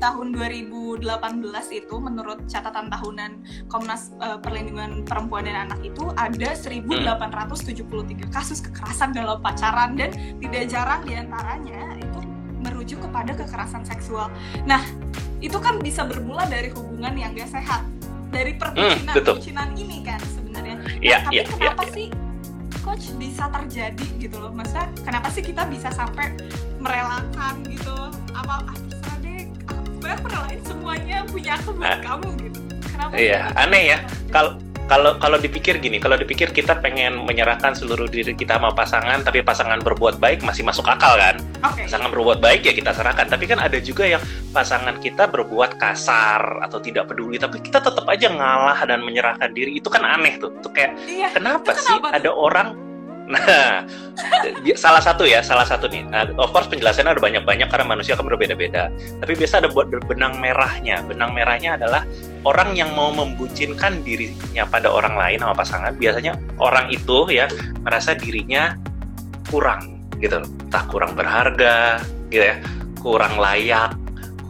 tahun 2018 itu menurut catatan tahunan Komnas uh, Perlindungan Perempuan dan Anak itu ada 1873 kasus kekerasan dalam pacaran dan tidak jarang di antaranya itu merujuk kepada kekerasan seksual. Nah, itu kan bisa bermula dari hubungan yang gak sehat, dari perbucinan, hmm, perbucinan ini kan sebenarnya. Nah, ya, tapi ya, kenapa ya, sih coach bisa terjadi gitu loh? Masa kenapa sih kita bisa sampai merelakan gitu? Apa aku relain semuanya punya aku buat nah, kamu gitu. Kenapa? Iya, aneh ya. Kalau kalau kalau dipikir gini, kalau dipikir kita pengen menyerahkan seluruh diri kita sama pasangan, tapi pasangan berbuat baik masih masuk akal kan? Okay. Pasangan berbuat baik ya kita serahkan. Tapi kan ada juga yang pasangan kita berbuat kasar atau tidak peduli, tapi kita tetap aja ngalah dan menyerahkan diri. Itu kan aneh tuh. Tuh kayak iya, kenapa sih kenapa? ada orang Nah, salah satu ya, salah satu nih. Nah, of course penjelasannya ada banyak-banyak karena manusia kan berbeda-beda. Tapi biasa ada buat benang merahnya. Benang merahnya adalah orang yang mau membucinkan dirinya pada orang lain sama pasangan. Biasanya orang itu ya merasa dirinya kurang gitu, entah kurang berharga, gitu ya, kurang layak,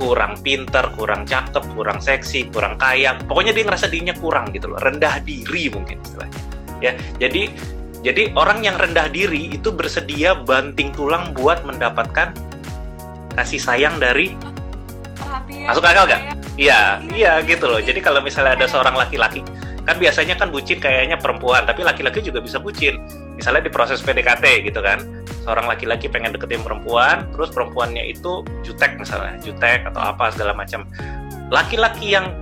kurang pinter, kurang cakep, kurang seksi, kurang kaya. Pokoknya dia ngerasa dirinya kurang gitu loh, rendah diri mungkin istilahnya. Ya, jadi jadi orang yang rendah diri itu bersedia banting tulang buat mendapatkan kasih sayang dari Perhatian, masuk akal gak? Iya, iya gitu loh. Jadi kalau misalnya ada seorang laki-laki, kan biasanya kan bucin kayaknya perempuan, tapi laki-laki juga bisa bucin. Misalnya di proses PDKT gitu kan, seorang laki-laki pengen deketin perempuan, terus perempuannya itu jutek misalnya, jutek atau apa segala macam. Laki-laki yang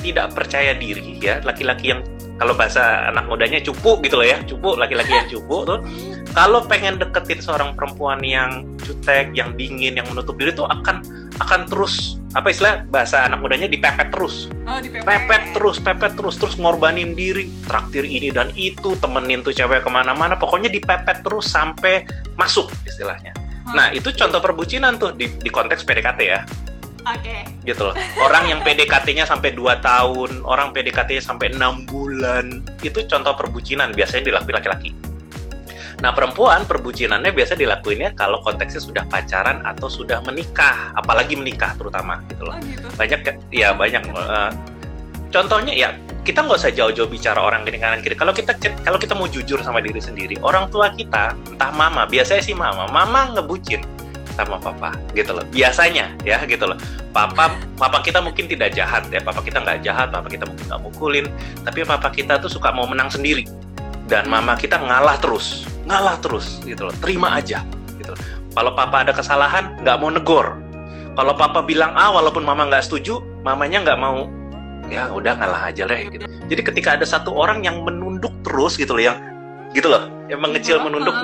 tidak percaya diri ya, laki-laki yang kalau bahasa anak mudanya cupu gitu loh ya cupu laki-laki yang cupu tuh. Kalau pengen deketin seorang perempuan yang jutek yang dingin yang menutup diri tuh akan akan terus apa istilah bahasa anak mudanya dipepet terus. Oh, dipepet. pepet terus pepet terus terus ngorbanin diri. Traktir ini dan itu temenin tuh cewek ke mana-mana pokoknya dipepet terus sampai masuk istilahnya. Oh. nah itu contoh perbucinan tuh di, di konteks PDKT ya Oke. Okay. Gitu loh. Orang yang PDKT-nya sampai 2 tahun, orang PDKT-nya sampai 6 bulan, itu contoh perbucinan biasanya dilakukan laki-laki. Nah, perempuan perbucinannya biasa dilakuinnya kalau konteksnya sudah pacaran atau sudah menikah, apalagi menikah terutama gitu loh. Oh, gitu. Banyak ya banyak uh, contohnya ya kita nggak usah jauh-jauh bicara orang gini kanan kiri. Kalau kita kalau kita mau jujur sama diri sendiri, orang tua kita, entah mama, biasanya sih mama, mama ngebucin sama papa gitu loh. Biasanya ya gitu loh. Papa papa kita mungkin tidak jahat ya. Papa kita nggak jahat papa kita mungkin nggak mukulin. Tapi papa kita tuh suka mau menang sendiri. Dan mama kita ngalah terus ngalah terus gitu loh. Terima aja gitu kalau papa ada kesalahan nggak mau negor. Kalau papa bilang A walaupun mama nggak setuju mamanya nggak mau ya udah ngalah aja deh gitu. Jadi ketika ada satu orang yang menunduk terus gitu loh yang gitu loh yang mengecil menunduk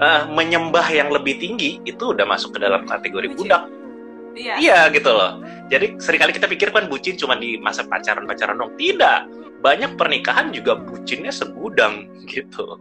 uh, menyembah yang lebih tinggi itu udah masuk ke dalam kategori budak. Iya. Iya gitu loh. Jadi sering kali kita pikir kan bucin cuma di masa pacaran-pacaran dong. Tidak. Banyak pernikahan juga bucinnya segudang gitu.